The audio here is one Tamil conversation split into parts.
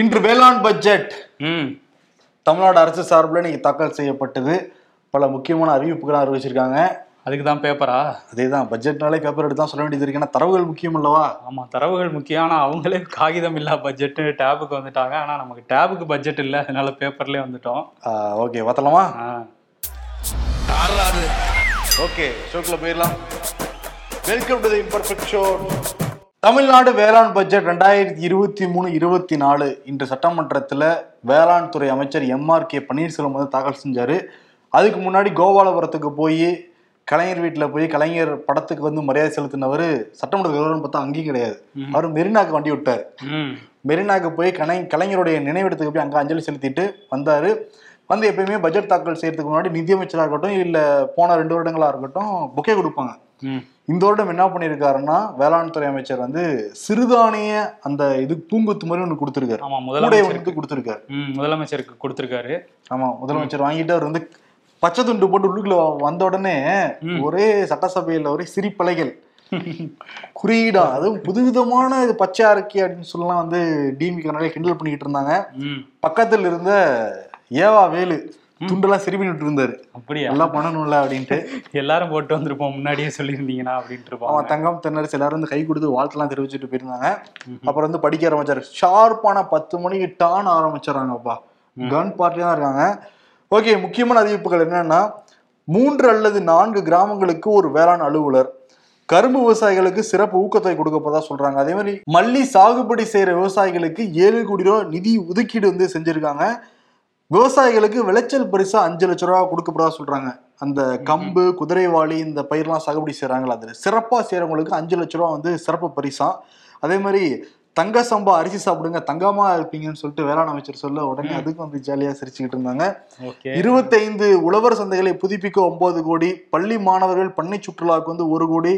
இன்று வேளாண் பட்ஜெட். ம். தமிழ்நாடு அரசு சார்பில் இன்னைக்கு தாக்கல் செய்யப்பட்டது. பல முக்கியமான அறிவிப்புகளை அறிவிச்சிருக்காங்க. அதுக்கு தான் பேப்பரா? அதே தான் பட்ஜெட்னாலே பேப்பர் எடுத்து தான் சொல்ல வேண்டியது இருக்கு. ஏன்னா தரவுகள் முக்கியம் அல்லவா? ஆமா தரவுகள் முக்கியம். ஆனா அவங்களே காகிதம் இல்லா பட்ஜெட் டேபுக்கு வந்துட்டாங்க. ஆனா நமக்கு டேபுக்கு பட்ஜெட் இல்ல. அதனால பேப்பர்லயே வந்துட்டோம். ஓகே பார்த்தலாமா. ஓகே ஷோக்கில் போயிடலாம். Welcome to the imperfect show Tamil Nadu வேளாண் பட்ஜெட் ரெண்டாயிரத்தி இருபத்தி மூணு இருபத்தி நாலு இன்று சட்டமன்றத்தில் வேளாண் துறை அமைச்சர் எம்ஆர் கே பன்னீர்செல்வம் வந்து தாக்கல் செஞ்சாரு. அதுக்கு முன்னாடி கோபாலபுரத்துக்கு போய் கலைஞர் வீட்டில் போய் கலைஞர் படத்துக்கு வந்து மரியாதை செலுத்தினவர் சட்டமன்ற கௌரவம் பார்த்தா அங்கேயும் கிடையாது. அவர் மெரினாக்கு வண்டி விட்டார். மெரினாக்கு போய் கலை கலைஞருடைய நினைவிடத்துக்கு போய் அங்கே அஞ்சலி செலுத்திட்டு வந்தார். வந்து எப்பயுமே பட்ஜெட் தாக்கல் செய்யறதுக்கு முன்னாடி நிதியமைச்சராக இருக்கட்டும் இல்லை போன ரெண்டு வருடங்களாக இருக்கட்டும் புக்கே கொடுப்பாங்க. இந்த வருடம் என்ன பண்ணியிருக்காருன்னா வேளாண் துறை அமைச்சர் வந்து சிறுதானிய அந்த இது பூங்குத்து மாதிரி ஒன்று கொடுத்துருக்காரு. ஆமா முதலமைச்சருக்கு. கொடுத்துருக்காரு. முதலமைச்சருக்கு கொடுத்துருக்காரு. ஆமா முதலமைச்சர் வாங்கிட்டு அவர் வந்து பச்சை துண்டு போட்டு உள்ளுக்குள்ள வந்த உடனே ஒரே சட்டசபையில ஒரே சிரிப்பலைகள். குறியீடா அதுவும் புதுவிதமான இது பச்சை அரைக்கி அப்படின்னு சொல்லலாம் வந்து டிமிக்கு நிறைய கிண்டல் பண்ணிக்கிட்டு இருந்தாங்க. பக்கத்தில் இருந்த ஏவா வேலு துண்டெல்லாம் சிரிப்பிட்டு இருந்தாரு அப்படியா? நல்லா பண்ணணும்ல அப்படின்ட்டு. எல்லாரும் போட்டு வந்திருப்போம் முன்னாடியே சொல்லியிருந்தீங்கன்னா அப்படின்ட்டு அவன் தங்கம் தென்னரசு எல்லாரும் வந்து கை கொடுத்து வாழ்த்தெல்லாம் தெரிவிச்சுட்டு போயிருந்தாங்க. அப்புறம் வந்து படிக்க ஆரம்பிச்சாரு. ஷார்ப்பான பத்து மணிக்கு டான் ஆரம்பிச்சிடறாங்கப்பா கன் பார்ட்டியா தான் இருக்காங்க. ஓகே முக்கியமான அறிவிப்புகள் என்னன்னா மூன்று அல்லது நான்கு கிராமங்களுக்கு ஒரு வேளாண் அலுவலர் கரும்பு விவசாயிகளுக்கு சிறப்பு ஊக்கத்தொகை கொடுக்க போதா சொல்றாங்க. அதே மாதிரி மல்லி சாகுபடி செய்யற விவசாயிகளுக்கு ஏழு கோடி ரூபாய் நிதி ஒதுக்கீடு வந்து செஞ்சிருக்காங்க. விவசாயிகளுக்கு விளைச்சல் பரிசா அஞ்சு லட்ச ரூபா கொடுக்கப்படுறதா சொல்றாங்க. அந்த கம்பு குதிரைவாளி இந்த பயிரெல்லாம் சாகுபடி செய்றாங்களா அதுல சிறப்பா செய்யறவங்களுக்கு அஞ்சு லட்ச ரூபா வந்து சிறப்பு பரிசா. அதே மாதிரி தங்க சம்பா அரிசி சாப்பிடுங்க தங்கமா இருப்பீங்கன்னு சொல்லிட்டு வேளாண் அமைச்சர் சொல்ல உடனே அதுக்கு வந்து ஜாலியா சிரிச்சுக்கிட்டு இருந்தாங்க. இருபத்தைந்து உழவர் சந்தைகளை புதுப்பிக்க ஒன்பது கோடி பள்ளி மாணவர்கள் பண்ணை சுற்றுலாவுக்கு வந்து ஒரு கோடி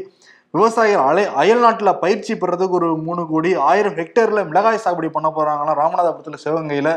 விவசாயிகள் அலை அயல் நாட்டில் பயிற்சி பெறதுக்கு ஒரு மூணு கோடி ஆயிரம் ஹெக்டேர்ல மிளகாய் சாகுபடி பண்ண போறாங்களாம் ராமநாதபுரத்தில் சிவகங்கையில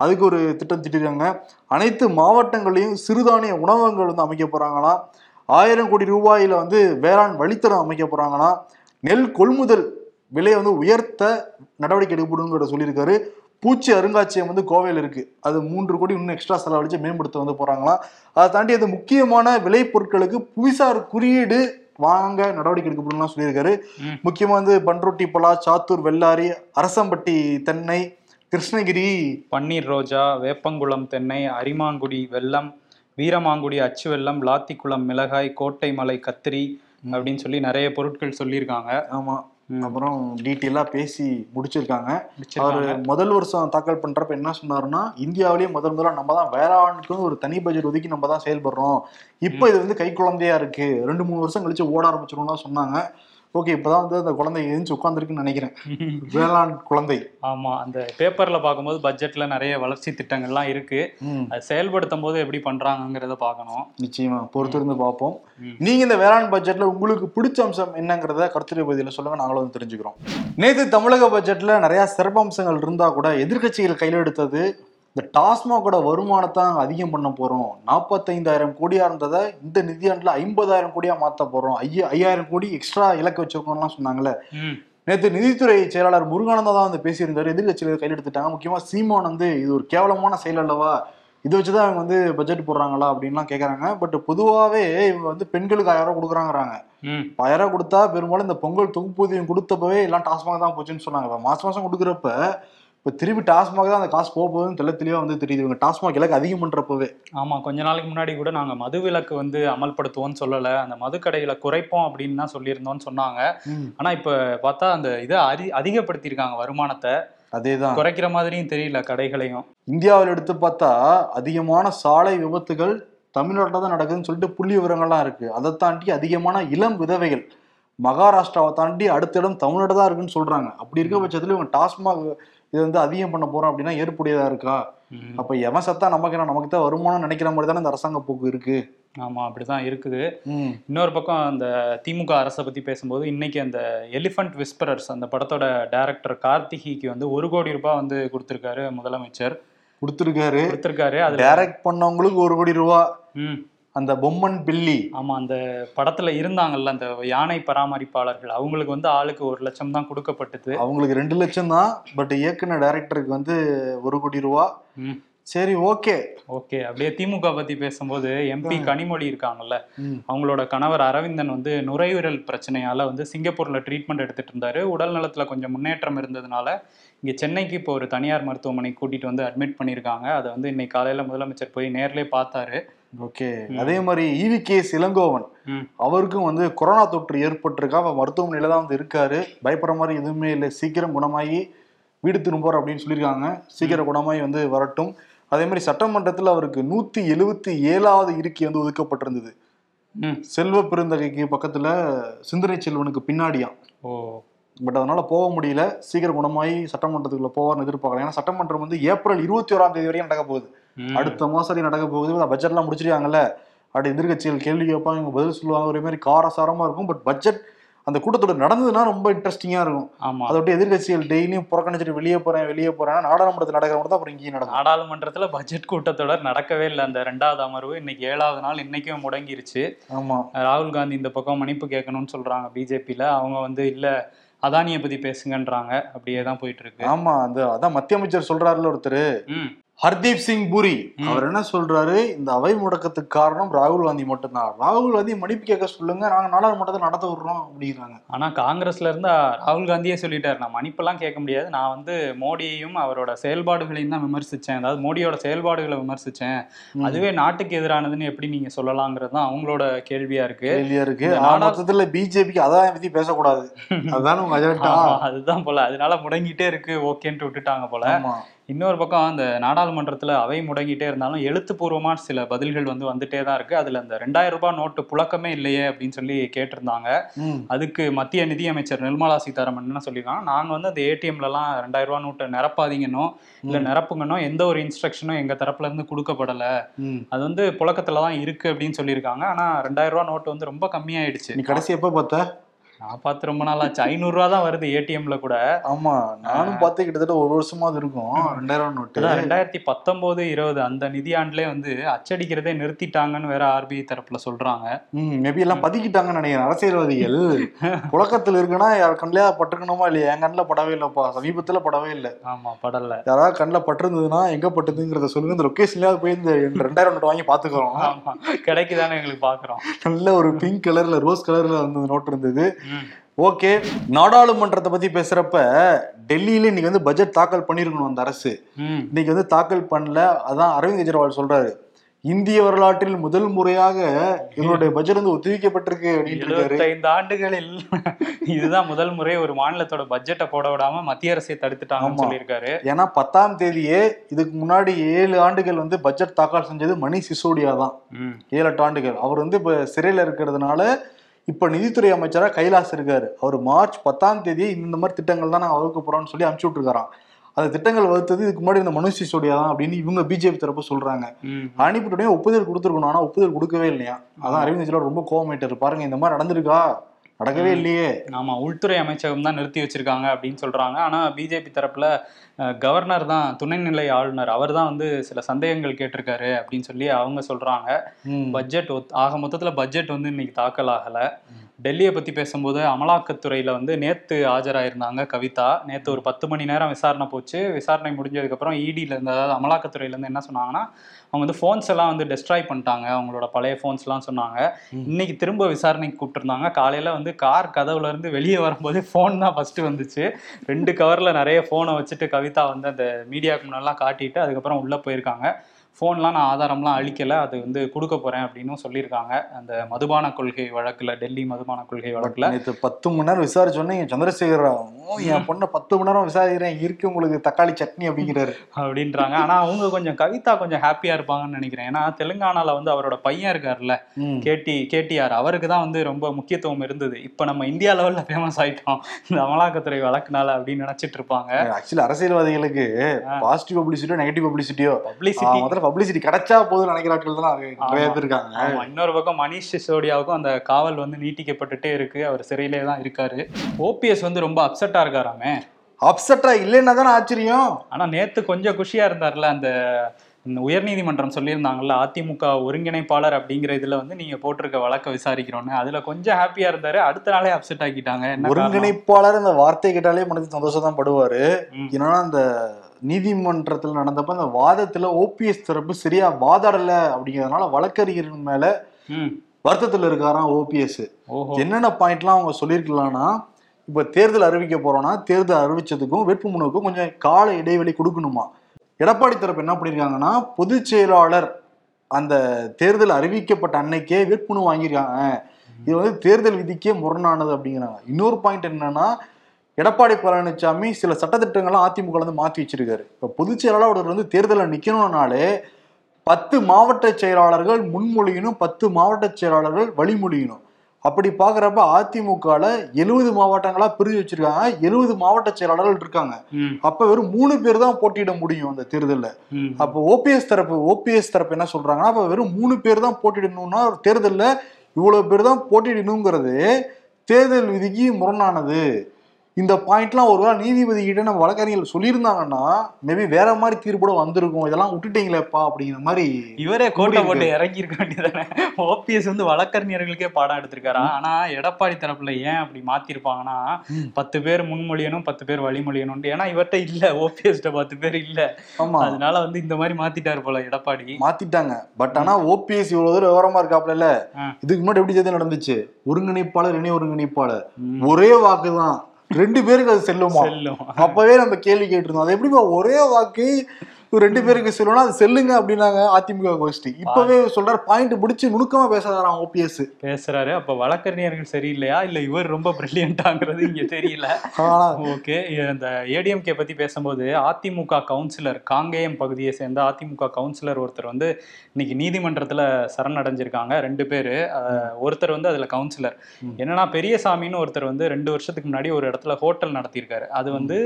அதுக்கு ஒரு திட்டம் திட்டிருக்காங்க. அனைத்து மாவட்டங்களையும் சிறுதானிய உணவகங்கள் வந்து அமைக்க போறாங்களாம். ஆயிரம் கோடி ரூபாயில வந்து வேளாண் வழித்தடம் அமைக்க போறாங்களாம். நெல் கொள்முதல் விலையை வந்து உயர்த்த நடவடிக்கை எடுக்கப்படுங்கிற சொல்லியிருக்காரு. பூச்சி அருங்காட்சியகம் வந்து கோவையில் இருக்கு. அது மூன்று கோடி இன்னும் எக்ஸ்ட்ரா செலவழிச்சு மேம்படுத்த வந்து போறாங்களாம். அதை தாண்டி அது முக்கியமான விலை பொருட்களுக்கு புவிசார் குறியீடு வாங்க நடவடிக்கை எடுக்கப்படும்லாம் சொல்லியிருக்காரு. ம். முக்கியமா வந்து பன்ருட்டி பலா சாத்தூர் வெள்ளாரி அரசம்பட்டி தென்னை கிருஷ்ணகிரி. பன்னீர் ரோஜா வேப்பங்குளம் தென்னை அரிமாங்குடி வெல்லம் வீரமாங்குடி அச்சு வெல்லம் லாத்திக்குளம் மிளகாய் கோட்டை மலை கத்திரி அப்படின்னு சொல்லி நிறைய பொருட்கள் சொல்லியிருக்காங்க. ஆமா. ம். அப்புறம் டீட்டெயிலா பேசி முடிச்சிருக்காங்க. அவர். முதல் வருஷம் தாக்கல் பண்றப்ப என்ன சொன்னாருன்னா இந்தியாவிலேயே முதல் முதல்ல நம்ம தான் வேளாண்மைக்குன்னு ஒரு தனி பட்ஜெட் ஒதுக்கி நம்ம தான் செயல்படுறோம். இப்போ இது வந்து கை குழந்தையா இருக்கு. ரெண்டு மூணு வருஷம் கழிச்சு ஓட ஆரம்பிச்சிரும்லாம் சொன்னாங்க. ஓகே இப்பதான் வந்து அந்த குழந்தை எழுந்து உட்காந்துருக்குன்னு நினைக்கிறேன். வேளாண் குழந்தை. ஆமா அந்த பேப்பர்ல பார்க்கும்போது பட்ஜெட்ல நிறைய வளர்ச்சி திட்டங்கள்லாம் இருக்கு. அது செயல்படுத்தும் போது எப்படி பண்றாங்கங்கிறத பார்க்கணும். நிச்சயமா பொறுத்திருந்து பார்ப்போம். நீங்க இந்த வேளாண் பட்ஜெட்ல உங்களுக்கு பிடிச்ச அம்சம் என்னங்கிறத கருத்துரை பகுதியில் சொல்லுங்க நாங்களும் வந்து தெரிஞ்சுக்கிறோம். நேற்று தமிழக பட்ஜெட்ல நிறைய சிறப்பம்சங்கள் இருந்தா கூட எதிர்க்கட்சிகள் கையில் எடுத்தது இந்த டாஸ்மாகோட வருமானத்தை நாங்கள் அதிகம் பண்ண போறோம். நாற்பத்தைந்தாயிரம் கோடியா இருந்ததை இந்த நிதியாண்டுல ஐம்பதாயிரம் கோடியா மாத்த போறோம். ஐய ஐயாயிரம் கோடி எக்ஸ்ட்ரா இலக்கு வச்சிருக்கோம்லாம் சொன்னாங்கல்ல. ம். நேற்று நிதித்துறை செயலாளர் முருகானந்தா தான் வந்து பேசியிருந்தாரு. எதிர்கட்சியில் கையில் எடுத்துட்டாங்க முக்கியமா சீமான் வந்து இது ஒரு கேவலமான செயல் அல்லவா? இதை வச்சுதான் அவங்க வந்து பட்ஜெட் போடுறாங்களா அப்படின்லாம் கேட்கறாங்க பட் பொதுவாகவே இவங்க வந்து பெண்களுக்கு ஆயிரம் ரூபாய் கொடுக்குறாங்கிறாங்க. ஆயிரம் கொடுத்தா பெரும்பாலும் இந்த பொங்கல் தொகுப்பூதியம் கொடுத்தப்பவே எல்லாம் டாஸ்மாக் தான் போச்சுன்னு சொன்னாங்க. மாசம் மாசம் கொடுக்குறப்ப இப்ப திருப்பி டாஸ்மாக் தான் அந்த காசு போக போகுதுன்னு தெளிவா வந்து தெரியுது. இவங்க டாஸ்மாக் இலக்கு அதிகம் பண்றப்பவே. ஆமா கொஞ்ச நாளைக்கு முன்னாடி கூட நாங்க மது விலக்கு வந்து அமல்படுத்துவோம்னு சொல்லல. அந்த மது கடைகளை குறைப்போம் அப்படின்னு தான் சொல்லியிருந்தோம்னு சொன்னாங்க. ஆனா இப்ப பார்த்தா அந்த இதை அதி அதிகப்படுத்தியிருக்காங்க வருமானத்தை. அதேதான். குறைக்கிற மாதிரியும் தெரியல கடைகளையும். இந்தியாவில் எடுத்து பார்த்தா அதிகமான சாலை விபத்துகள் தமிழ்நாட்டில் தான் நடக்குதுன்னு சொல்லிட்டு புள்ளி விவரங்கள்லாம் இருக்கு. அதை தாண்டி அதிகமான இளம் விதவைகள் மகாராஷ்டிராவை தாண்டி அடுத்த இடம் தமிழ்நாடு தான் இருக்குன்னு சொல்றாங்க. அப்படி இருக்க பட்சத்துல இவங்க டாஸ்மாக் இது வந்து அதிகம் பண்ண போறோம் அப்படின்னா ஏற்புடையதா இருக்கா. அப்ப எவன் சத்தா நமக்கு என்ன நமக்கு தான் வருமானம் நினைக்கிற மாதிரி தானே இந்த அரசாங்க போக்கு இருக்கு? ஆமா அப்படிதான் இருக்குது. இன்னொரு பக்கம் அந்த திமுக அரசை பத்தி பேசும்போது இன்னைக்கு அந்த எலிஃபண்ட் விஸ்பரர்ஸ் அந்த படத்தோட டைரக்டர் கார்த்திகிக்கு வந்து ஒரு கோடி ரூபாய் வந்து கொடுத்திருக்காரு முதலமைச்சர். கொடுத்துருக்காரு. கொடுத்திருக்காரு அதுல டைரக்ட் பண்ணவங்களுக்கு ஒரு கோடி ரூபா. ம். அந்த பொம்மன் பில்லி. ஆமா அந்த படத்துல இருந்தாங்கல்ல அந்த யானை பராமரிப்பாளர்கள் அவங்களுக்கு வந்து ஆளுக்கு ஒரு லட்சம் தான் கொடுக்கப்பட்டது. அவங்களுக்கு ரெண்டு லட்சம் தான் பட் இயக்குன டைரக்டருக்கு வந்து ஒரு கோடி ரூபா. ம். சரி ஓகே. ஓகே. அப்படியே திமுக பத்தி பேசும்போது எம்பி கனிமொழி இருக்காங்கல்ல அவங்களோட கணவர் அரவிந்தன் வந்து நுரையீரல் பிரச்சனையால வந்து சிங்கப்பூர்ல ட்ரீட்மெண்ட் எடுத்துட்டு இருந்தாரு. உடல் நலத்துல கொஞ்சம் முன்னேற்றம் இருந்ததுனால இங்க சென்னைக்கு இப்போ ஒரு தனியார் மருத்துவமனை கூட்டிட்டு வந்து அட்மிட் பண்ணியிருக்காங்க அதை வந்து இன்னைக்கு காலையில முதலமைச்சர் போய் நேர்லயே பார்த்தாரு. ஓகே. அதே மாதிரி ஈவி கே இளங்கோவன். அவருக்கும் வந்து கொரோனா தொற்று ஏற்பட்டிருக்கா. அவர் மருத்துவமனையில தான் வந்து இருக்காரு. பயப்படுற மாதிரி எதுவுமே இல்லை. சீக்கிரம் குணமாகி வீடு திரும்புவார் அப்படின்னு சொல்லியிருக்காங்க. சீக்கிரம் குணமாகி வந்து வரட்டும். அதே மாதிரி சட்டமன்றத்தில் அவருக்கு நூத்தி எழுவத்தி ஏழாவது இருக்கை வந்து ஒதுக்கப்பட்டிருந்தது. செல்வ பெருந்தகைக்கு பக்கத்துல சிந்தனை செல்வனுக்கு பின்னாடியா ஓ. பட் அதனால போக முடியல. சீக்கிரம் குணமாகி சட்டமன்றத்துக்குள்ள போவார்னு எதிர்பார்க்கலாம் ஏன்னா சட்டமன்றம் வந்து ஏப்ரல் இருபத்தி ஓராம் தேதி வரையும் நடக்க போகுது. அடுத்த மாசம் நடக்க போகுது. பட்ஜெட்லாம் முடிச்சிருக்காங்கல்ல. அப்படி எதிர்கட்சிகள் கேள்வி கேட்பாங்க. இவங்க பதில் சொல்லுவாங்க. ஒரே மாதிரி காரசாரமா இருக்கும். பட் பட்ஜெட் அந்த கூட்டத்தொடர் நடந்ததுன்னா ரொம்ப இன்ட்ரெஸ்டிங்கா இருக்கும். ஆமா. அதை விட்டு எதிர்கட்சிகள் டெய்லியும் புறக்கணிச்சிட்டு வெளியே போறேன் வெளியே போறேன் நாடாளுமன்றத்தில் நடக்கிற மட்டும் தான் அப்புறம் இங்கேயும் நடக்கும். நாடாளுமன்றத்துல பட்ஜெட் கூட்டத்தொடர் நடக்கவே இல்லை. அந்த ரெண்டாவது அமர்வு இன்னைக்கு ஏழாவது நாள் இன்னைக்கும் முடங்கிருச்சு. ஆமா. ராகுல் காந்தி இந்த பக்கம் மன்னிப்பு கேட்கணும்னு சொல்றாங்க பிஜேபியில. அவங்க வந்து இல்ல அதானியை பத்தி பேசுங்கன்றாங்க. அப்படியே தான் போயிட்டு இருக்கு. ஆமா அந்த அதான் மத்திய அமைச்சர் சொல்றாருல ஒருத்தர். ம். ஹர்தீப் சிங் பூரி. அவர் என்ன சொல்றாரு? இந்த அவை முடக்கத்துக்கு காரணம் ராகுல் காந்தி மட்டும்தான். ராகுல் காந்தி மன்னிப்பு கேட்க சொல்லுங்க நாங்க நாடாளுமன்றத்தை நடத்த விடுறோம் அப்படிங்கிறாங்க. ஆனா காங்கிரஸ்ல இருந்து ராகுல் காந்தியே சொல்லிட்டாரு. நான் மன்னிப்பெல்லாம் கேட்க முடியாது. நான் வந்து மோடியையும் அவரோட செயல்பாடுகளையும் தான் விமர்சிச்சேன். அதாவது மோடியோட செயல்பாடுகளை விமர்சிச்சேன். அதுவே நாட்டுக்கு எதிரானதுன்னு எப்படி நீங்க சொல்லலாங்கிறது தான் அவங்களோட கேள்வியா இருக்கு. கேள்வியா இருக்கு. மொத்தத்துல பிஜேபிக்கு அதான் பத்தி பேசக்கூடாது. அதுதானே உங்க அதுதான் போல. அதனால முடங்கிட்டே இருக்கு ஓகேன்ட்டு விட்டுட்டாங்க போல. இன்னொரு பக்கம் அந்த நாடாளுமன்றத்துல அவை முடங்கிட்டே இருந்தாலும் எழுத்துப்பூர்வமா சில பதில்கள் வந்து வந்துட்டே தான் இருக்கு. அதுல அந்த ரெண்டாயிரம் ரூபாய் நோட்டு புழக்கமே இல்லையே அப்படின்னு சொல்லி கேட்டிருந்தாங்க. அதுக்கு மத்திய நிதியமைச்சர் நிர்மலா சீதாராமன் என்ன சொல்லியிருக்காங்க. நாங்க வந்து அந்த ஏடிஎம்ல எல்லாம் ரெண்டாயிரம் ரூபாய் நோட்டை நிரப்பாதீங்கன்னோ இல்ல நிரப்புங்கன்னோ எந்த ஒரு இன்ஸ்ட்ரக்ஷனும் எங்க தரப்புல இருந்து கொடுக்கப்படல. அது வந்து புழக்கத்துல தான் இருக்கு அப்படின்னு சொல்லியிருக்காங்க. ஆனா ரெண்டாயிரம் ரூபாய் நோட்டு வந்து ரொம்ப கம்மியாயிடுச்சு. நீ கடைசி எப்ப பார்த்த? நான் பார்த்து ரொம்ப நாள் ஆச்சு. ஐநூறு ரூபா தான் வருது ஏடிஎம்ல கூட. ஆமா நானும் பார்த்து கிட்டத்தட்ட ஒரு வருஷமா அது இருக்கும் ரெண்டாயிரம் நோட்டு. ரெண்டாயிரத்தி பத்தொன்பது இருபது அந்த நிதியாண்டுலே வந்து அச்சடிக்கிறதே நிறுத்திட்டாங்கன்னு வேற ஆர்பிஐ தரப்புல சொல்றாங்க. ம் மேபி எல்லாம் பதுக்கிட்டாங்கன்னு நினைக்கிறேன் அரசியல்வாதிகள். புழக்கத்துல இருக்குன்னா யார் கண்ணிலே பட்டிருக்கணுமா இல்லையா? என் கண்ணில் படவே இல்லப்பா. சமீபத்துல படவே இல்லை. ஆமா படல. யாராவது கண்ணில் பட்டிருந்ததுன்னா எங்க பட்டுதுங்கிறத சொல்லுங்க. இந்த லொக்கேஷன்லயாவது போய் இந்த ரெண்டாயிரம் நோட்டு வாங்கி பாத்துக்கிறோம். கிடைக்குதானே எங்களுக்கு பாக்குறோம். நல்ல ஒரு பிங்க் கலர்ல ரோஸ் கலர்ல வந்து நோட் இருந்தது. ஓகே நாடாளுமன்றத்தை பத்தி பேசுறப்ப டெல்லியில இன்னைக்கு வந்து பட்ஜெட் தாக்கல் பண்ணிருக்கணும் அந்த அரசு. இன்னைக்கு வந்து தாக்கல் பண்ணல. அதான் அரவிந்த் கெஜ்ரிவால் சொல்றாரு. இந்திய வரலாற்றில் முதல் முறையாக இவருடைய பட்ஜெட் வந்து ஒத்திவைக்கப்பட்டிருக்கு அப்படின்னு எழுபத்தைந்து ஆண்டுகளில் இதுதான் முதல் முறை ஒரு மாநிலத்தோட பட்ஜெட்டை போட விடாம மத்திய அரசை தடுத்துட்டாங்கன்னு. சொல்லியிருக்காரு. ஏன்னா பத்தாம் தேதியே இதுக்கு முன்னாடி ஏழு ஆண்டுகள் வந்து பட்ஜெட் தாக்கல் செஞ்சது மணி சிசோடியா தான். ஏழு எட்டு ஆண்டுகள். அவர் வந்து இப்ப சிறையில இருக்கிறதுனால இப்ப நிதித்துறை அமைச்சரா கைலாஸ் இருக்காரு. அவர் மார்ச் பத்தாம் தேதி இந்த மாதிரி திட்டங்கள் தான் நாங்க வகுக்க போறோம்னு சொல்லி அனுப்பிச்சு விட்டுருக்காராம். அந்த திட்டங்கள் வகுத்தது இதுக்கு முன்னாடி இந்த மனு சிசோடியா தான் அப்படின்னு இவங்க பிஜேபி தரப்பு சொல்றாங்க. அனுப்பிட்டுடனே ஒப்புதல் கொடுத்துருக்கணும். ஆனா ஒப்புதல் கொடுக்கவே இல்லையா? அதான் அரவிந்த் கெஜ்ரிவால் ரொம்ப கோவமாயிட்டாரு. பாருங்க இந்த மாதிரி நடந்திருக்கா? நடக்கவே இல்லையே. ஆமா உள்துறை அமைச்சகம் தான் நிறுத்தி வச்சிருக்காங்க அப்படின்னு சொல்றாங்க. ஆனா பிஜேபி தரப்புல கவர்னர் தான் துணைநிலை ஆளுநர். அவர் தான் வந்து சில சந்தேகங்கள் கேட்டிருக்காரு அப்படின்னு சொல்லி அவங்க சொல்றாங்க. ம். பட்ஜெட் ஒத்- ஆக மொத்தத்துல பட்ஜெட் வந்து இன்னைக்கு தாக்கல் ஆகல. டெல்லியை பத்தி பேசும்போது அமலாக்கத்துறையில வந்து நேத்து ஆஜராயிருந்தாங்க கவிதா. நேத்து ஒரு பத்து மணி நேரம் விசாரணை போச்சு. விசாரணை முடிஞ்சதுக்கு அப்புறம் இடில இருந்து அதாவது அமலாக்கத்துறையில இருந்து என்ன சொன்னாங்கன்னா அவங்க வந்து ஃபோன்ஸ் எல்லாம் வந்து டெஸ்ட்ராய் பண்ணிட்டாங்க. அவங்களோட பழைய ஃபோன்ஸ் எல்லாம் சொன்னாங்க. இன்னைக்கு திரும்ப விசாரணைக்கு கூப்பிட்டுருந்தாங்க. காலையில வந்து கார் கதவுல இருந்து வெளியே வரும்போது ஃபோன் தான் ஃபர்ஸ்ட் வந்துச்சு. ரெண்டு கவர்ல நிறைய ஃபோனை வச்சுட்டு கவிதா வந்து அந்த மீடியாவுக்கு முன்னெல்லாம் காட்டிட்டு அதுக்கப்புறம் உள்ள போயிருக்காங்க. ஃபோன்லாம் நான் ஆதாரம்லாம் அழிக்கல அது வந்து கொடுக்க போறேன் அப்படின்னும் சொல்லியிருக்காங்க. அந்த மதுபான கொள்கை வழக்குல டெல்லி மதுபான கொள்கை வழக்குல. நேத்து பத்து மணி நேரம் விசாரிச்சோன்னே என் சந்திரசேகர் ராவ், "ஓ, என் பொண்ணை பத்து மணி நேரம் விசாரிக்கிறேன் இருக்கு உங்களுக்கு தக்காளி சட்னி அப்படிங்கிறாரு. அப்படின்றாங்க. ஆனா அவங்க கொஞ்சம் கவிதா கொஞ்சம் ஹாப்பியா இருப்பாங்கன்னு நினைக்கிறேன். ஏன்னா தெலுங்கானால வந்து அவரோட பையன் இருக்காருல்ல ம். கேடி கேடிஆர். அவருக்கு தான் வந்து ரொம்ப முக்கியத்துவம் இருந்தது. இப்போ நம்ம இந்தியா லெவல்ல ஃபேமஸ் ஆயிட்டோம். இந்த அமலாக்கத்துறை வழக்குனால அப்படின்னு நினைச்சிட்டு இருப்பாங்க. ஆக்சுவலி அரசியல்வாதிகளுக்கு பாசிட்டிவ் பப்ளிசிட்டியோ நெகட்டிவ் பப்ளிசிட்டியோ பப்ளிசிட்டி முதல்ல பப்ளிசிட்டி கிடைச்சா போதும் நினைக்கிற ஆட்கள் தான் நிறைய பேர் இருக்காங்க. இன்னொரு பக்கம் மணிஷ் சிசோடியாவுக்கும் அந்த காவல் வந்து நீட்டிக்கப்பட்டுட்டே இருக்கு. அவர் சிறையிலே தான் இருக்காரு. ஓபிஎஸ் வந்து ரொம்ப அப்செட்டா இருக்காராமே. அப்செட்டா இல்லைன்னா தானே ஆச்சரியம். ஆனா நேத்து கொஞ்சம் குஷியா இருந்தார்ல அந்த உயர்நீதிமன்றம் சொல்லியிருந்தாங்கல்ல அதிமுக ஒருங்கிணைப்பாளர் அப்படிங்கிற இதுல வந்து நீங்க போட்டிருக்க வழக்க விசாரிக்கிறோன்னு. அதுல கொஞ்சம் ஹாப்பியா இருந்தாரு. அடுத்த நாளே அப்செட் ஆக்கிட்டாங்க? ஒருங்கிணைப்பாளர் இந்த வார்த்தை கேட்டாலே மனது சந்தோஷம் தான் படுவாரு. ஏன்னா அந்த நீதிமன்றத்தில் நடந்தப்ப அந்த வாதத்துல ஓபிஎஸ் தரப்பு சரியா வாதாடல அப்படிங்கறதுனால வழக்கறிஞரின் மேல. வருத்தத்துல இருக்காராம் ஓபிஎஸ். என்னென்ன பாயிண்ட்லாம் அவங்க சொல்லியிருக்கலாம்னா இப்ப தேர்தல் அறிவிக்க போறோம்னா தேர்தல் அறிவிச்சதுக்கும் வேட்புமனுவுக்கும் கொஞ்சம் கால இடைவெளி கொடுக்கணுமா? எடப்பாடி தரப்பு என்ன பண்ணிருக்காங்கன்னா பொதுச் செயலாளர் அந்த தேர்தல் அறிவிக்கப்பட்ட அன்னைக்கே வேட்புமனு வாங்கியிருக்காங்க. இது வந்து தேர்தல் விதிக்கே முரணானது அப்படிங்கிறாங்க. இன்னொரு பாயிண்ட் என்னன்னா எடப்பாடி பழனிசாமி சில சட்டத்திட்டங்கள்லாம் அதிமுக வந்து மாத்தி வச்சிருக்காரு. இப்ப பொதுச் செயலாளர் வந்து தேர்தலில் நிக்கணும்னாலே பத்து மாவட்ட செயலாளர்கள் முன்மொழியணும் பத்து மாவட்ட செயலாளர்கள் வழிமொழியணும். அப்படி பாக்குறப்ப அதிமுகல எழுபது மாவட்டங்களா பிரிஞ்சு வச்சிருக்காங்க. எழுபது மாவட்ட செயலாளர்கள் இருக்காங்க. அப்ப வெறும் மூணு பேர் தான் போட்டியிட முடியும் அந்த தேர்தல்ல. அப்போ ஓபிஎஸ் தரப்பு ஓபிஎஸ் தரப்பு என்ன சொல்றாங்கன்னா அப்ப வெறும் மூணு பேர் தான் போட்டியிடணும்னா ஒரு தேர்தல்ல இவ்வளவு பேர் தான் போட்டியிடணுங்கிறது தேர்தல் விதிக்கு முரணானது. இந்த பாயிண்ட்லாம் ஒருவேளை நீதிபதி கிட்ட நம்ம வழக்கறிஞர்கள் சொல்லியிருந்தாங்கன்னா மேபி வேற மாதிரி தீர்ப்போட வந்திருக்கும். இதெல்லாம் விட்டுட்டீங்களேப்பா அப்படிங்கிற மாதிரி இவரே கோட்டை போட்டு இறங்கி இருக்க வேண்டியதானே? ஓபிஎஸ் வந்து வழக்கறிஞர்களுக்கே பாடம் எடுத்திருக்காரா? ஆனா எடப்பாடி தரப்புல ஏன் அப்படி மாத்திருப்பாங்கன்னா. பத்து பேர் முன்மொழியணும் பத்து பேர் வழிமொழியணும் ஏன்னா இவர்கிட்ட இல்ல. ஓபிஎஸ்ட பத்து பேர் இல்ல. ஆமா. அதனால வந்து இந்த மாதிரி மாத்திட்டாரு போல எடப்பாடி. மாத்திட்டாங்க. பட் ஆனா ஓபிஎஸ் இவ்வளவு தூரம் விவரமா இருக்காப்ல. இதுக்கு முன்னாடி எப்படி சேர்த்து நடந்துச்சு? ஒருங்கிணைப்பாளர் இணை ஒருங்கிணைப்பாளர். ஒரே வாக்கு தான் ரெண்டு பேருக்கு அது செல்லுமா? செல்லும். அப்பவே நம்ம கேள்வி கேட்டிருந்தோம். அது எப்படிப்பா ஒரே வாக்கு ஒரு ரெண்டு பேருக்கு செல்லும்னா அது செல்லுங்க அப்படின்னாங்க அதிமுக கோஷ்டி. இப்பவே சொல்றாரு பாயிண்ட் பிடிச்சு நுணுக்கமா பேசாதாராம் ஓபிஎஸ் பேசுறாரு. அப்ப வழக்கறிஞர்கள் சரியில்லையா? இல்ல இவர் ரொம்ப பிரில்லியன்டாங்கிறது இங்க தெரியல. ஓகே. இந்த ஏடிஎம்கே பத்தி பேசும்போது அதிமுக கவுன்சிலர் காங்கேயம் பகுதியை சேர்ந்த அதிமுக கவுன்சிலர் ஒருத்தர் வந்து இன்னைக்கு நீதிமன்றத்துல சரணடைஞ்சிருக்காங்க ரெண்டு பேரு. ஒருத்தர் வந்து அதுல கவுன்சிலர். என்னன்னா பெரியசாமின்னு ஒருத்தர் வந்து ரெண்டு வருஷத்துக்கு முன்னாடி ஒரு இடத்துல ஹோட்டல் நடத்தியிருக்காரு. அது வந்து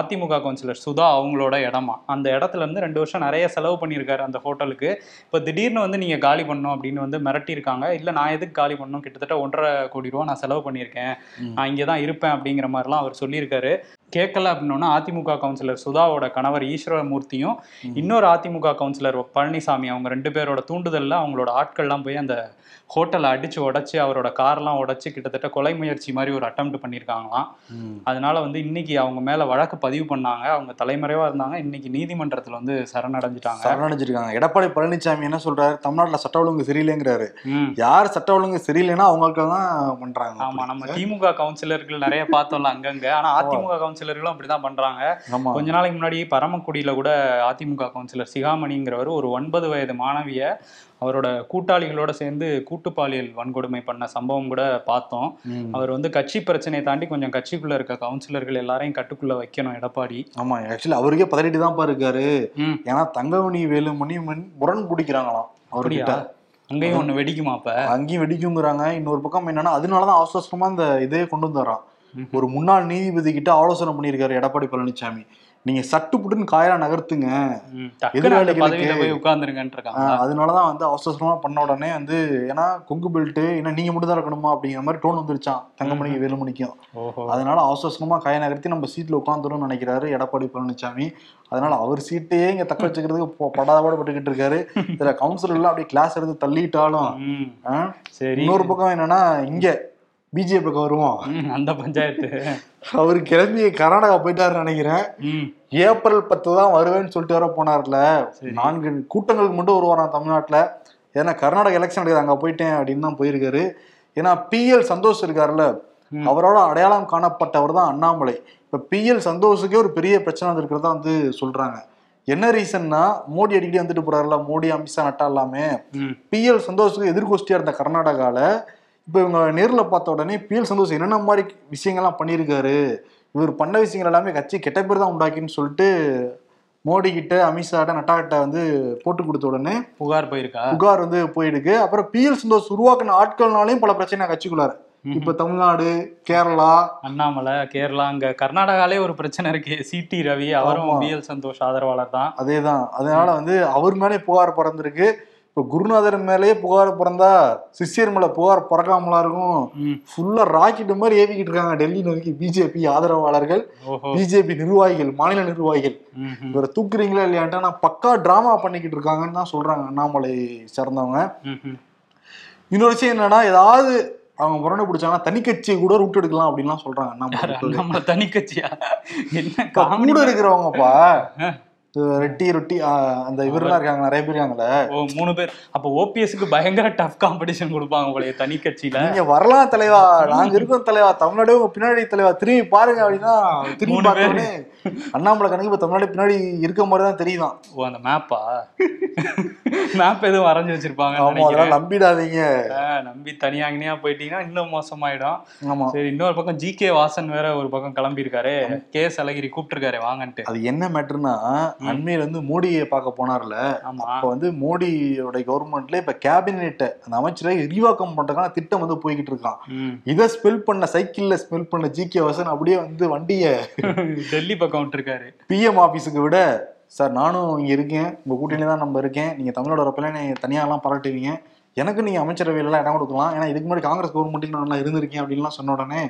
அதிமுக கவுன்சிலர் சுதா அவங்களோட இடமா. அந்த இடத்துல இருந்து ரெண்டு வருஷம் நிறைய செலவு பண்ணியிருக்காரு அந்த ஹோட்டலுக்கு. இப்போ திடீர்னு வந்து நீங்க காலி பண்ணணும் அப்படின்னு வந்து மிரட்டியிருக்காங்க. இல்ல நான் எதுக்கு காலி பண்ணணும்? கிட்டத்தட்ட ஒன்றரை கோடி ரூபா நான் செலவு பண்ணியிருக்கேன். நான் இங்கே தான் இருப்பேன் அப்படிங்கிற மாதிரிலாம் அவர் சொல்லியிருக்காரு. கேட்கல அப்படின்னோன்னா அதிமுக கவுன்சிலர் சுதாவோட கணவர் ஈஸ்வரமூர்த்தியும். இன்னொரு அதிமுக கவுன்சிலர் பழனிசாமி அவங்க ரெண்டு பேரோட தூண்டுதல்ல அவங்களோட ஆட்கள்லாம் போய் அந்த ஹோட்டலை அடிச்சு உடைச்சு அவரோட கார்லாம் உடைச்சு கிட்டத்தட்ட கொலை முயற்சி மாதிரி ஒரு அட்டம் பண்ணியிருக்காங்களாம். அதனால வந்து இன்னைக்கு அவங்க மேல வழக்கு பதிவு பண்ணாங்க. அவங்க தலைமறைவா இருந்தாங்க. இன்னைக்கு நீதிமன்றத்துல வந்து சரணடைஞ்சிட்டாங்க. சரணடைஞ்சிருக்காங்க. எடப்பாடி பழனிசாமி என்ன சொல்றாரு? தமிழ்நாட்டுல சட்ட ஒழுங்கு சரியில்லைங்கிறாரு. யார் சட்ட ஒழுங்கு சரியில்லைன்னா அவங்களுக்கு தான் பண்றாங்க. ஆமா நம்ம திமுக கவுன்சிலர்கள் நிறைய பார்த்தோம்ல அங்கங்க. ஆனா அதிமுக கவுன்சிலர்களும் அப்படிதான் பண்றாங்க. கொஞ்ச நாளைக்கு முன்னாடி பரமக்குடியில கூட அதிமுக கவுன்சிலர் சிகாமணிங்கிறவர் ஒரு ஒன்பது வயது மாணவிய அவரோட கூட்டாளிகளோட சேர்ந்து கூட்டு பாலியல் வன்கொடுமை பண்ண சம்பவம் கூட பார்த்தோம். அவர் வந்து கட்சி பிரச்சனையை தாண்டி கொஞ்சம் கட்சிக்குள்ள இருக்க கவுன்சிலர்கள் எல்லாரையும் கட்டுக்குள்ள வைக்கணும் எடப்பாடி. ஆமா ஆக்சுவலி அவருக்கே பதறிட்டு தான் இருக்காரு ஏன்னா தங்கமணி வேலுமணி மண்- முரண் பிடிக்கிறாங்களாம் அவர்கிட்ட. அங்கேயும் ஒண்ணு வெடிக்குமா அப்ப? அங்கேயும் வெடிக்குங்கிறாங்க. இன்னொரு பக்கம் என்னன்னா அதனாலதான் அவசரமா இந்த இதே கொண்டு வந்தாராம். ம். ஒரு முன்னாள் நீதிபதி கிட்ட ஆலோசனை பண்ணியிருக்காரு எடப்பாடி பழனிசாமி நீங்க சட்டு புட்டுன்னு காயலா நகர்த்துங்க. ஆஹ் அதனாலதான் வந்து அவசரமா பண்ண உடனே வந்து ஏன்னா கொங்கு பெல்ட் ஏன்னா நீங்க மட்டும் தான் இருக்கணுமா அப்படிங்கிற மாதிரி டோன் வந்துருச்சான் தங்கமணிக்கு வேலுமணிக்கும். அதனால அவசரமா காய நகர்த்தி நம்ம சீட்ல உட்காந்துரும் நினைக்கிறாரு எடப்பாடி பழனிசாமி அதனால அவர் சீட்டையே இங்க தக்க வச்சுக்கிறதுக்கு படாதபாடு பட்டுக்கிட்டு இருக்காரு. இதுல கவுன்சிலர் எல்லாம் அப்படியே கிளாஸ் எடுத்து தள்ளிட்டாலும் இன்னொரு பக்கம் என்னன்னா இங்க பிஜேபி பக்கம் வருவோம். அந்த பஞ்சாயத்து. அவர் கிளம்பி கர்நாடகா போயிட்டாருன்னு நினைக்கிறேன். ஏப்ரல் பத்து தான் வருவேன்னு சொல்லிட்டு வர போனார்ல. நான்கு கூட்டங்களுக்கு மட்டும் வருவாராம் தமிழ்நாட்டுல? ஏன்னா கர்நாடகா எலெக்ஷன் நடக்குது அங்க போயிட்டேன் அப்படின்னு தான் போயிருக்காரு. ஏன்னா பிஎல் சந்தோஷ் இருக்காருல்ல. ம். அவரோட அடையாளம் காணப்பட்டவர் தான் அண்ணாமலை. இப்ப பிஎல் சந்தோஷுக்கே ஒரு பெரிய பிரச்சனை வந்திருக்கிறதா வந்து சொல்றாங்க. என்ன ரீசன்னா மோடி அடிக்கடி வந்துட்டு போறாருல மோடி அமித்ஷா நட்டா எல்லாமே ம் பிஎல் சந்தோஷுக்கு எதிர்கோஷ்டியா இருந்த கர்நாடகால இப்போ இவங்க நேர்ல பார்த்த உடனே பிஎல் சந்தோஷ் என்னென்ன மாதிரி விஷயங்கள்லாம் பண்ணியிருக்காரு இவர் பண்ண விஷயங்கள் எல்லாமே கட்சி கெட்ட பேர் தான் உண்டாக்கின்னு சொல்லிட்டு மோடி கிட்ட அமித்ஷாட்ட நட்டா கிட்ட வந்து போட்டு கொடுத்த உடனே புகார் போயிருக்கா? புகார் வந்து போயிருக்கு. அப்புறம் பிஎல் சந்தோஷ் உருவாக்கின ஆட்கள்னாலையும் பல பிரச்சனை கட்சிக்குள்ளாரு. இப்ப தமிழ்நாடு கேரளா அண்ணாமலை கேரளா அங்க கர்நாடகாலே ஒரு பிரச்சனை இருக்கு. சிடி ரவி அவரும் ஆமா. பிஎல் சந்தோஷ் ஆதரவாளர் தான். அதேதான். அதனால வந்து அவர் மேலே புகார் பறந்திருக்கு இப்போ குருநாதர் மேலேயே புகார் பிறந்தா சிஷ்யர் மேல புகார் பிறக்காமலா இருக்கும். ஃபுல்லா ராக்கெட் மாதிரி ஏவிக்கிட்டு இருக்காங்க டெல்லி நோக்கி பிஜேபி ஆதரவாளர்கள் பிஜேபி நிர்வாகிகள் மாநில நிர்வாகிகள். இவரை தூக்குறீங்களா இல்லையான்ட்டு பக்கா டிராமா பண்ணிக்கிட்டு இருக்காங்கன்னு தான் சொல்றாங்க அண்ணாமலை சார்ந்தவங்க. இன்னொரு விஷயம் என்னன்னா ஏதாவது அவங்க முரணை பிடிச்சாங்கன்னா தனி கட்சியை கூட ரூட் எடுக்கலாம் அப்படின்லாம் சொல்றாங்க அண்ணாமலை நம்ம தனி கட்சியா என்ன கூட இருக்கிறவங்கப்பா ரெட்டி ரொட்டி அந்த இவரெல்லாம் இருக்காங்க நிறைய பேர் இருக்காங்களே ஓ மூணு பேர். அப்ப ஓபிஎஸ்க்கு பயங்கர டஃப் காம்படிஷன் கொடுப்பாங்க போலயே தனி கட்சியில. நீங்க வரலாம் தலைவா. நாங்க இருக்கோம் தலைவா. தமிழ்நாடு உங்க பின்னாடி தலைவா. திரும்பி பாருங்க அப்படின்னா திரும்பி. பார்த்தோன்னே அண்ணாமலை கணக்கு இப்ப தமிழ்நாடு பின்னாடி இருக்க மாதிரி தான் தெரியுதான். ஓ அந்த மேப்பா மேப் எதுவும் வரைஞ்சு வச்சிருப்பாங்க ஆமா அதெல்லாம் நம்பிடாதீங்க. நம்பி தனியாங்கனியா போயிட்டீங்கன்னா இன்னும் மோசமாயிடும். ஆமா. சரி இன்னொரு பக்கம் ஜி கே வாசன் வேற ஒரு பக்கம் கிளம்பி இருக்காரு கே அழகிரி கூப்பிட்டுருக்காரு வாங்கன்ட்டு. அது என்ன மேட்டர்னா அண்மையில வந்து மோடியை பார்க்க போனார்ல. ஆமா. இப்ப வந்து மோடியோட கவர்மெண்ட்ல இப்ப கேபினெட் அந்த அமைச்சரை விரிவாக்கம் பண்றதுக்கான திட்டம் வந்து போய்கிட்டு இருக்கான். இதை ஸ்பெல் பண்ண சைக்கிள்ல ஸ்பெல் பண்ண ஜி கே வாசன் அப்படியே வந்து வண்டியை டெல்லி பக்கம் விட்டுருக்காரு. பிஎம் ஆபீஸுக்கு விட சார் நானும் இங்க இருக்கேன். உங்க கூட்டணியில தான் நம்ம இருக்கேன். நீங்க தமிழோட வரப்பெல்லாம் நீங்க தனியா எல்லாம் பாராட்டுவீங்க. எனக்கு நீங்க அமைச்சரவையில எல்லாம் இடம் கொடுக்கலாம். ஏன்னா இதுக்கு முன்னாடி காங்கிரஸ் கவர்மெண்ட்டுக்கு நான் நல்லா இருந்திருக்கேன் அப்படின்லாம் சொன்ன உடனே.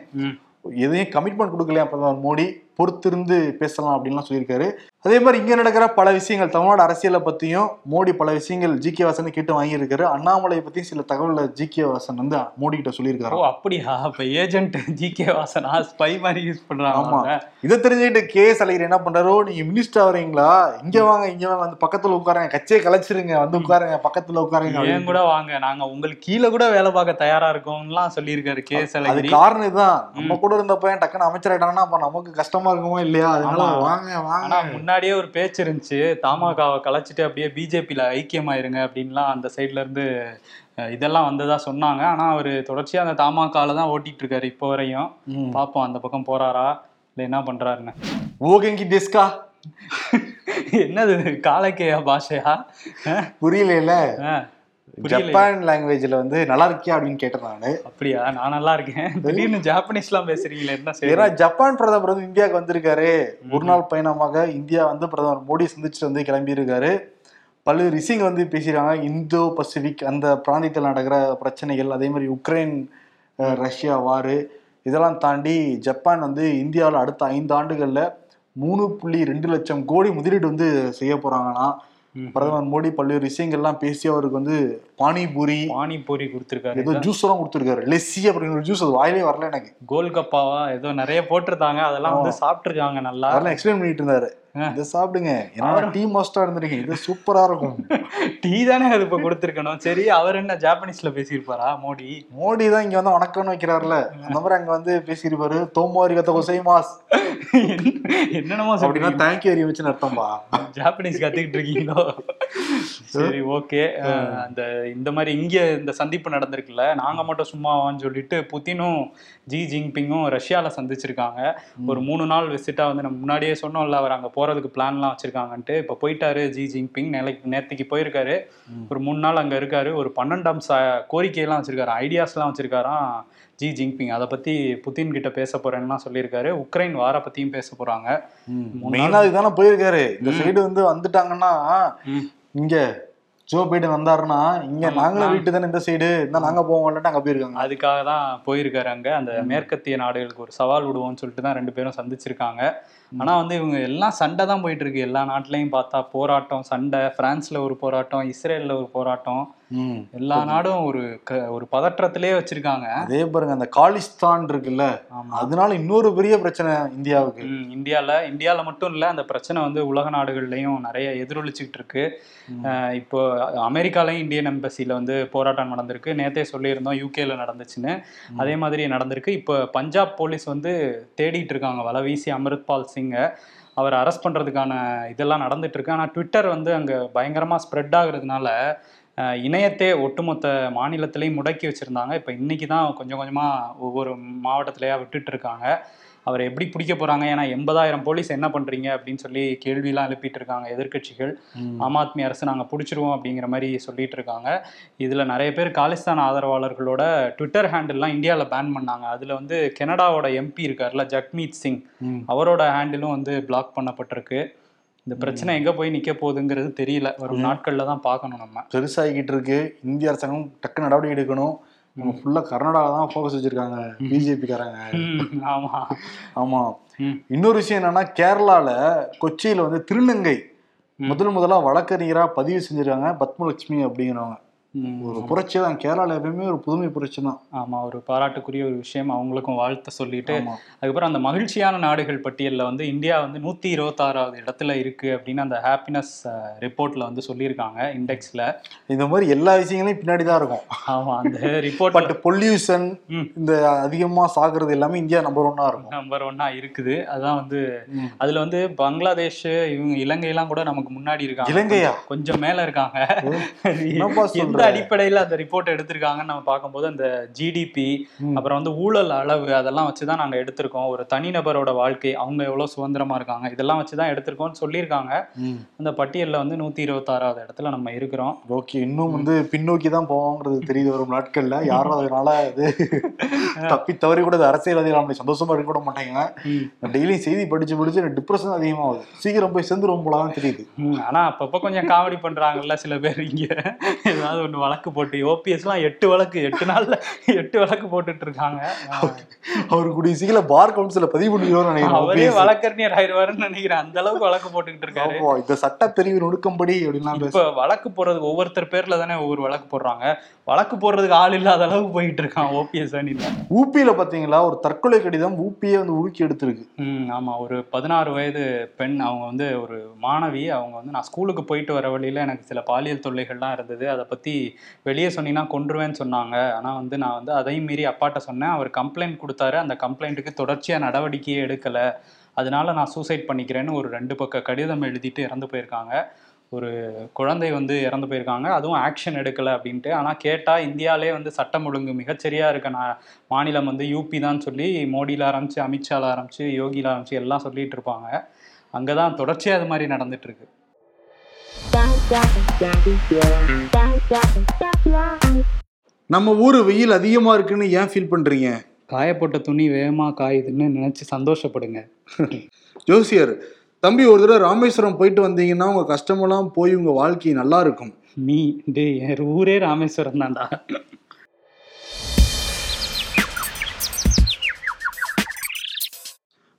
எதையும் கமிட்மெண்ட் கொடுக்கலையா பிரதமர் மோடி? பொறுத்திருந்து பேசலாம் அப்படின்லாம் சொல்லியிருக்காரு. அதே மாதிரி இங்க நடக்கிற பல விஷயங்கள் தமிழ்நாடு அரசியலை பத்தியும் மோடி பல விஷயங்கள் ஜி கே வாசன் கேட்டு வாங்கியிருக்காரு. அண்ணாமலையை பத்தியும் சில தகவலை ஜி கே வாசன் வந்து மோடி கிட்ட ஓ சொல்லியிருக்காரு அப்படியா? அப்ப ஏஜென்ட் ஜி கே வாசனா ஸ்பை மாதிரி யூஸ் பண்றாங்க ஆமா. அவங்க. இதை தெரிஞ்சுக்கிட்டு கே அழகிரி என்ன பண்றாரோ நீங்க மினிஸ்டர் வரீங்களா இங்க வாங்க இங்க வாங்க வந்து பக்கத்துல உட்காருங்க கட்சியை கலைச்சிருங்க வந்து உட்காருங்க பக்கத்துல உட்காருங்க ஏன். கூட வாங்க நாங்க உங்களுக்கு கீழே கூட வேலை பார்க்க தயாரா இருக்கோம்லாம் சொல்லியிருக்காரு கே அழகிரி. காரணம் இதுதான். நம்ம கூட இருந்த பையன் டக்குன்னு அமைச்சர் ஆயிட்டாங்கன்னா அப்ப நமக்கு கஷ்டமா இருக்குமோ இல்லையா? அதனால. வாங்க வாங்க. முன்னாடியே ஒரு பேச்சு இருந்துச்சு. தமாகாவை கலைச்சிட்டு அப்படியே பிஜேபியில ஐக்கியமாயிருங்க அப்படின்லாம் அந்த சைட்ல இருந்து அஹ், இதெல்லாம் வந்ததா சொன்னாங்க. ஆனா அவர் தொடர்ச்சியா அந்த தமாகால தான் ஓட்டிட்டு இருக்காரு இப்போ வரையும். ம். பாப்போம் அந்த பக்கம் போறாரா? இல்ல என்ன பண்றாருன்னு. ஓகேங்கி டெஸ்கா? என்னது? காலக்கேயா பாஷையா? புரியல ஜப்பான் லாங்குவேஜ்ல வந்து நல்லா இருக்கியா அப்படின்னு கேட்டேன் நானு. அப்படியா? நான் நல்லா இருக்கேன் திடீர்னு ஜாப்பனீஸ்லாம் பேசுறீங்களே என்ன ஏன்னா ஜப்பான் பிரதமர் வந்து இந்தியாவுக்கு வந்திருக்காரு. ஒரு நாள் பயணமாக இந்தியா வந்து பிரதமர் மோடி சந்திச்சுட்டு வந்து கிளம்பி இருக்காரு பல்வேறு விஷயங்கள் வந்து பேசியிருக்காங்க. இந்தோ பசிபிக் அந்த பிராந்தியத்தில் நடக்கிற பிரச்சனைகள் அதே மாதிரி உக்ரைன் ரஷ்யா வாரு இதெல்லாம் தாண்டி ஜப்பான் வந்து இந்தியாவில் அடுத்த ஐந்து ஆண்டுகள்ல மூணு புள்ளி ரெண்டு லட்சம் கோடி முதலீடு வந்து செய்ய ம். பிரதமர் மோடி பல்வேறு விஷயங்கள்லாம் பேசி அவருக்கு வந்து பானிபூரி பானிபூரி கொடுத்துருக்காரு. ஏதோ ஜூஸ் எல்லாம் கொடுத்துருக்காரு. லெஸ்ஸி அப்படின்னு ஒரு ஜூஸ் அது வாயிலே வரல எனக்கு. கோல்கப்பாவா? ஏதோ நிறைய போட்டிருந்தாங்க. அதெல்லாம் வந்து சாப்பிட்டுருக்காங்க நல்லா. அதெல்லாம் எக்ஸ்பிளைன் பண்ணிட்டு இருந்தாரு. இதை சாப்பிடுங்க. என்னோட டீ மாஸ்டரா இருந்திருக்கீங்க. இது சூப்பரா இருக்கும். டீ தானே அது இப்ப கொடுத்துருக்கணும். சரி அவர் என்ன ஜாப்பனீஸ்ல பேசியிருப்பாரா மோடி? மோடி தான் இங்க வந்து வணக்கம்னு வைக்கிறாருல. அந்த மாதிரி அங்க வந்து பேசியிருப்பாரு. தோமாரி கத்த கொசைமாஸ். என்னென்னமோ அப்படின்னா தேங்க்யூ வெரி மச்னு அர்த்தம்பா ஜாப்பனீஸ் கத்துக்கிட்டு இருக்கீங்களோ? சரி ஓகே அந்த இந்த மாதிரி இங்க இந்த சந்திப்பு நடந்திருக்குல்ல நாங்க மட்டும் சும்மாவான்னு சொல்லிட்டு புத்தினும் ஜி ஜின்பிங்கும் ரஷ்யால சந்திச்சிருக்காங்க. ஒரு மூணு நாள் விசிட்டா வந்து நம்ம முன்னாடியே சொன்னோம்ல அவர் அங்க போறதுக்கு பிளான்லாம் வச்சிருக்காங்கன்ட்டு. இப்ப போயிட்டாரு ஜி ஜின்பிங் நிலைக்கு நேத்திக்கு போயிருக்காரு. ஒரு மூணு நாள் அங்க இருக்காரு. ஒரு பன்னெண்டாம் ச கோரிக்கையெல்லாம் வச்சிருக்காரு ஐடியாஸ்லாம் வச்சிருக்காராம் ஜி ஜின்பிங் அதை பத்தி புத்தின் கிட்ட பேச போறேன்னுலாம் சொல்லியிருக்காரு. உக்ரைன் வார பத்தியும் பேச போறாங்க. மெயினா இதுதானே போயிருக்காரு. இந்த சைடு வந்து வந்துட்டாங்கன்னா. இங்க ஜோ பைடன் வந்தாருன்னா இங்க நாங்களும் வீட்டு தானே இந்த சைடு இருந்தா நாங்க போவோம்லட்டு அங்க போயிருக்காங்க. அதுக்காக தான் போயிருக்காரு அங்க. அந்த மேற்கத்திய நாடுகளுக்கு ஒரு சவால் விடுவோம்னு சொல்லிட்டு தான் ரெண்டு பேரும் சந்திச்சிருக்காங்க. ஆனா வந்து இவங்க எல்லாம் சண்டை தான் போயிட்டு இருக்கு எல்லா நாட்டிலையும் பார்த்தா போராட்டம் சண்டை பிரான்ஸ்ல ஒரு போராட்டம் இஸ்ரேல்ல ஒரு போராட்டம். எல்லா நாடும் ஒரு ஒரு பதற்றத்திலே வச்சிருக்காங்க. அதே பாருங்க அந்த காலிஸ்தான் இருக்குல்ல அதனால இன்னொரு பெரிய பிரச்சனை இந்தியாவுக்கு. இந்தியால இந்தியால மட்டும் இல்ல அந்த பிரச்சனை வந்து உலக நாடுகள்லயும் நிறைய எதிரொலிச்சுக்கிட்டு இருக்கு. இப்போ அமெரிக்காலயும் இந்தியன் எம்பசில வந்து போராட்டம் நடந்திருக்கு. நேத்தே சொல்லியிருந்தோம் யூகேல நடந்துச்சுன்னு. அதே மாதிரி நடந்திருக்கு. இப்போ பஞ்சாப் போலீஸ் வந்து தேடிட்டு இருக்காங்க. வலை வீசி அமிர்த்பால் சிங்கை அவர் அரெஸ்ட் பண்ணுறதுக்கான இதெல்லாம் நடந்துட்டுருக்கு. ஆனால் ட்விட்டர் வந்து அங்கே பயங்கரமாக ஸ்ப்ரெட் ஆகுறதுனால இணையத்தை ஒட்டுமொத்த மாநிலத்திலையும் முடக்கி வச்சுருந்தாங்க. இப்போ இன்றைக்கி தான் கொஞ்சம் கொஞ்சமாக ஒவ்வொரு மாவட்டத்திலேயா விட்டுட்டு இருக்காங்க. அவரை எப்படி பிடிக்க போறாங்க? ஏன்னா எண்பதாயிரம் போலீஸ் என்ன பண்றீங்க? அப்படின்னு சொல்லி கேள்விலாம் எழுப்பிட்டு இருக்காங்க எதிர்க்கட்சிகள் ஆம் ஆத்மி அரசு நாங்க பிடிச்சிருவோம் அப்படிங்கிற மாதிரி சொல்லிட்டு இருக்காங்க இதுல நிறைய பேர் காலிஸ்தான் ஆதரவாளர்களோட ட்விட்டர் ஹேண்டில்லாம் இந்தியால பேன் பண்ணாங்க. அதுல வந்து கனடாவோட எம்பி இருக்கார்ல ஜக்மீத் சிங். அவரோட ஹேண்டிலும் வந்து பிளாக் பண்ணப்பட்டிருக்கு. இந்த பிரச்சனை எங்க போய் நிக்க போகுதுங்கிறது தெரியல. வரும் நாட்கள்ல தான் பார்க்கணும் நம்ம. பெருசாகிக்கிட்டு இருக்கு. இந்திய அரசாங்கம் டக்கு நடவடிக்கை எடுக்கணும். நம்ம ஃபுல்லா கர்நாடகா தான் ஃபோக்கஸ் வச்சிருக்காங்க. பிஜேபி காரங்க. ம், ஆமா. ஆமா. இன்னொரு விஷயம் என்னன்னா கேரளால கொச்சியில வந்து திருநங்கை முதல் முதலா வழக்கறிஞரா பதிவு செஞ்சிருக்காங்க பத்மலட்சுமி அப்படிங்கிறவங்க. ஒரு புரட்சி தான் கேரளால எப்பயுமே ஒரு புதுமை புரட்சி தான் ஆமா ஒரு பாராட்டுக்குரிய ஒரு விஷயம். அவங்களுக்கும் வாழ்த்த சொல்லிட்டு. அதுக்கப்புறம் அந்த மகிழ்ச்சியான நாடுகள் பட்டியல்ல வந்து இந்தியா வந்து நூத்தி இருபத்தாறாவது இடத்துல இருக்கு அப்படின்னு அந்த ஹாப்பினஸ் ரிப்போர்ட்ல வந்து சொல்லியிருக்காங்க இண்டெக்ஸ்ல இந்த மாதிரி எல்லா விஷயங்களையும் பின்னாடி தான் இருக்கும். ஆமா அந்த ரிப்போர்ட் பட் பொல்யூஷன். இந்த அதிகமா சாகுறது எல்லாமே இந்தியா நம்பர் ஒன்னா இருக்கும். நம்பர் ஒன்னா இருக்குது. அதான் வந்து. அதுல வந்து பங்களாதேஷ் இவங்க இலங்கை எல்லாம் கூட நமக்கு முன்னாடி இருக்காங்க. இலங்கையா? கொஞ்சம் மேல இருக்காங்க. சொல்ற? அடிப்படையில அந்த ரிப்போர்ட் எடுத்திருக்காங்கன்னு நம்ம பார்க்கும்போது அந்த ஜிடிபி. அப்புறம் வந்து ஊழல் அளவு அதெல்லாம் வச்சுதான் நாங்க எடுத்திருக்கோம். ஒரு தனிநபரோட வாழ்க்கை அவங்க எவ்வளவு சுதந்திரமா இருக்காங்க இதெல்லாம் வச்சுதான் எடுத்திருக்கோம்னு சொல்லியிருக்காங்க. அந்த பட்டியல்ல வந்து நூத்தி இருபத்தாறாவது இடத்துல நம்ம இருக்கிறோம். ஓகே இன்னும் வந்து பின்னோக்கி தான் போவோங்கிறது தெரியுது வரும் நாட்கள்ல. யாரும் அதனால இது தப்பி தவறி கூட அரசியல்வாதிகள் நம்மளை சந்தோஷமா இருக்க கூட மாட்டாங்க. டெய்லியும் செய்தி படிச்சு படிச்சு டிப்ரெஷன் அதிகமாகுது. சீக்கிரம் போய் சேர்ந்துரும் போலான்னு தெரியுது. ம், ஆனா அப்பப்ப கொஞ்சம் காமெடி பண்றாங்கல்ல சில பேர் இங்க. ஏதாவது ஒண்ணு வழக்கு போட்டு ஓபிஎஸ் எல்லாம் எட்டு வழக்கு எட்டு நாள்ல எட்டு வழக்கு போட்டுட்டு இருக்காங்க. அவரு கூடிய சீக்கிரம் பார் கவுன்சில பதிவு பண்ணிடுவோம்னு அவரே நினைக்கிறேன் வழக்கறிஞர் ஆயிடுவாருன்னு நினைக்கிறேன். அந்த அளவுக்கு வழக்கு போட்டுக்கிட்டு இருக்காரு. இந்த சட்டப்பிரிவு நுணுக்கம்படி அப்படின்லாம் இப்ப வழக்கு போடுறது ஒவ்வொருத்தர் பேர்ல தானே ஒவ்வொரு வழக்கு போடுறாங்க. வழக்கு போடுறதுக்கு ஆள் இல்லாத அளவுக்கு போயிட்டு இருக்கான் ஓபிஎஸ் அணில ஊபியில பாத்தீங்களா ஒரு தற்கொலை கடிதம் ஊப்பியே வந்து உலுக்கி எடுத்திருக்கு. ம் ஆமா ஒரு பதினாறு வயது பெண் அவங்க வந்து ஒரு மாணவி அவங்க வந்து நான் ஸ்கூலுக்கு போயிட்டு வர வழியில எனக்கு சில பாலியல் தொல்லைகள்லாம் இருந்தது. அதை பத்தி வெளியே சொன்னீங்கன்னா கொன்றுவேன்னு சொன்னாங்க. ஆனால் வந்து நான் வந்து அதையும் மீறி அப்பாட்ட சொன்னேன். அவர் கம்ப்ளைண்ட் கொடுத்தாரு. அந்த கம்ப்ளைண்ட்டுக்கு தொடர்ச்சியாக நடவடிக்கையே எடுக்கலை. அதனால நான் சூசைட் பண்ணிக்கிறேன்னு ஒரு ரெண்டு பக்க கடிதம் எழுதிட்டு இறந்து போயிருக்காங்க. ஒரு குழந்தை வந்து இறந்து போயிருக்காங்க. அதுவும் ஆக்ஷன் எடுக்கலை அப்படின்ட்டு. ஆனால் கேட்டால் இந்தியாவிலே வந்து சட்டம் ஒழுங்கு மிகச்சரியாக இருக்க நான் மாநிலம் வந்து யூபி தான் சொல்லி மோடியில் ஆரம்பித்து அமித்ஷால ஆரம்பித்து யோகியில் ஆரம்பித்து எல்லாம் சொல்லிகிட்டு இருப்பாங்க. அங்கே தான் தொடர்ச்சியாக அது மாதிரி நடந்துட்டு நம்ம ஊரு வெயில் அதிகமா இருக்குன்னு ஏன் ஃபீல் பண்றீங்க? காயப்பட்ட துணி வேகமாக காயுதுன்னு நினச்சி சந்தோஷப்படுங்க. ஜோசியர் தம்பி ஒரு தடவை ராமேஸ்வரம் போயிட்டு வந்தீங்கன்னா உங்க கஷ்டமெல்லாம் போய் உங்க வாழ்க்கை நல்லா இருக்கும். நீ டே என் ஊரே ராமேஸ்வரம் தான்டா.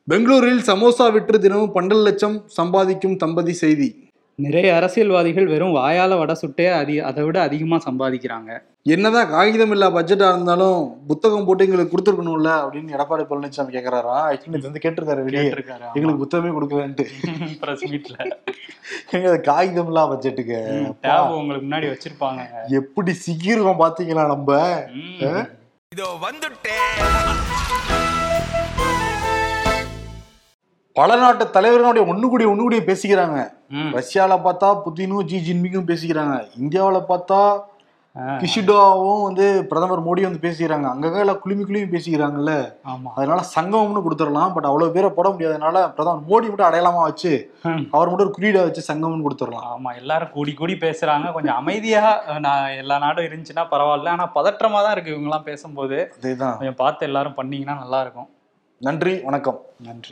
பெங்களூரில் சமோசா விற்று தினமும் பன்னெண்டு லட்சம் சம்பாதிக்கும் தம்பதி செய்தி. நிறைய அரசியல்வாதிகள் வெறும் வாயால வடை சுட்டே அதி அதை விட அதிகமாக சம்பாதிக்கிறாங்க. என்னதான் காகிதம் இல்லா பட்ஜெட்டா இருந்தாலும் புத்தகம் போட்டு எங்களுக்கு கொடுத்துருக்கணும்ல அப்படின்னு எடப்பாடி பழனிசாமி கேக்குறாரா? ஆக்சுவலி இது வந்து கேட்டிருக்காரு வெளியே. கேட்டிருக்காரு எங்களுக்கு புத்தகமே கொடுக்கலன்ட்டு. ப்ரெஸ் மீட்ல எங்க காகிதம் இல்லா பட்ஜெட்டுக்கு டேப் உங்களுக்கு முன்னாடி வச்சிருப்பாங்க. எப்படி சிக்கிருக்கோம் பாத்தீங்களா நம்ம. இதோ வந்துட்டேன். பல நாட்டு தலைவர்களுடைய ஒண்ணு கூடிய ஒண்ணு கூடிய பேசிக்கிறாங்க. ம். ரஷ்யால பார்த்தா புதினும் ஜி ஜின்பிங்கும் பேசிக்கிறாங்க. இந்தியாவுல பார்த்தா கிஷிடோவும் வந்து பிரதமர் மோடி வந்து பேசிக்கிறாங்க. அங்கங்க குளுமி குளுமி பேசிக்கிறாங்கல்ல. ஆமா. அதனால சங்கமம்னு கொடுத்துடலாம். பட் அவ்வளவு பேரை போட முடியாதனால பிரதமர் மோடி மட்டும் அடையாளமா வச்சு. அவர் மட்டும் ஒரு குறியீடா வச்சு சங்கம்னு கொடுத்துடலாம். ஆமா எல்லாரும் கூடி கூடி பேசுறாங்க. கொஞ்சம் அமைதியா நான் எல்லா நாடும் இருந்துச்சுன்னா பரவாயில்ல. ஆனா பதற்றமா தான் இருக்கு இவங்க எல்லாம் பேசும்போது. அதேதான். கொஞ்சம் பார்த்து எல்லாரும் பண்ணீங்கன்னா நல்லா இருக்கும். நன்றி வணக்கம். நன்றி.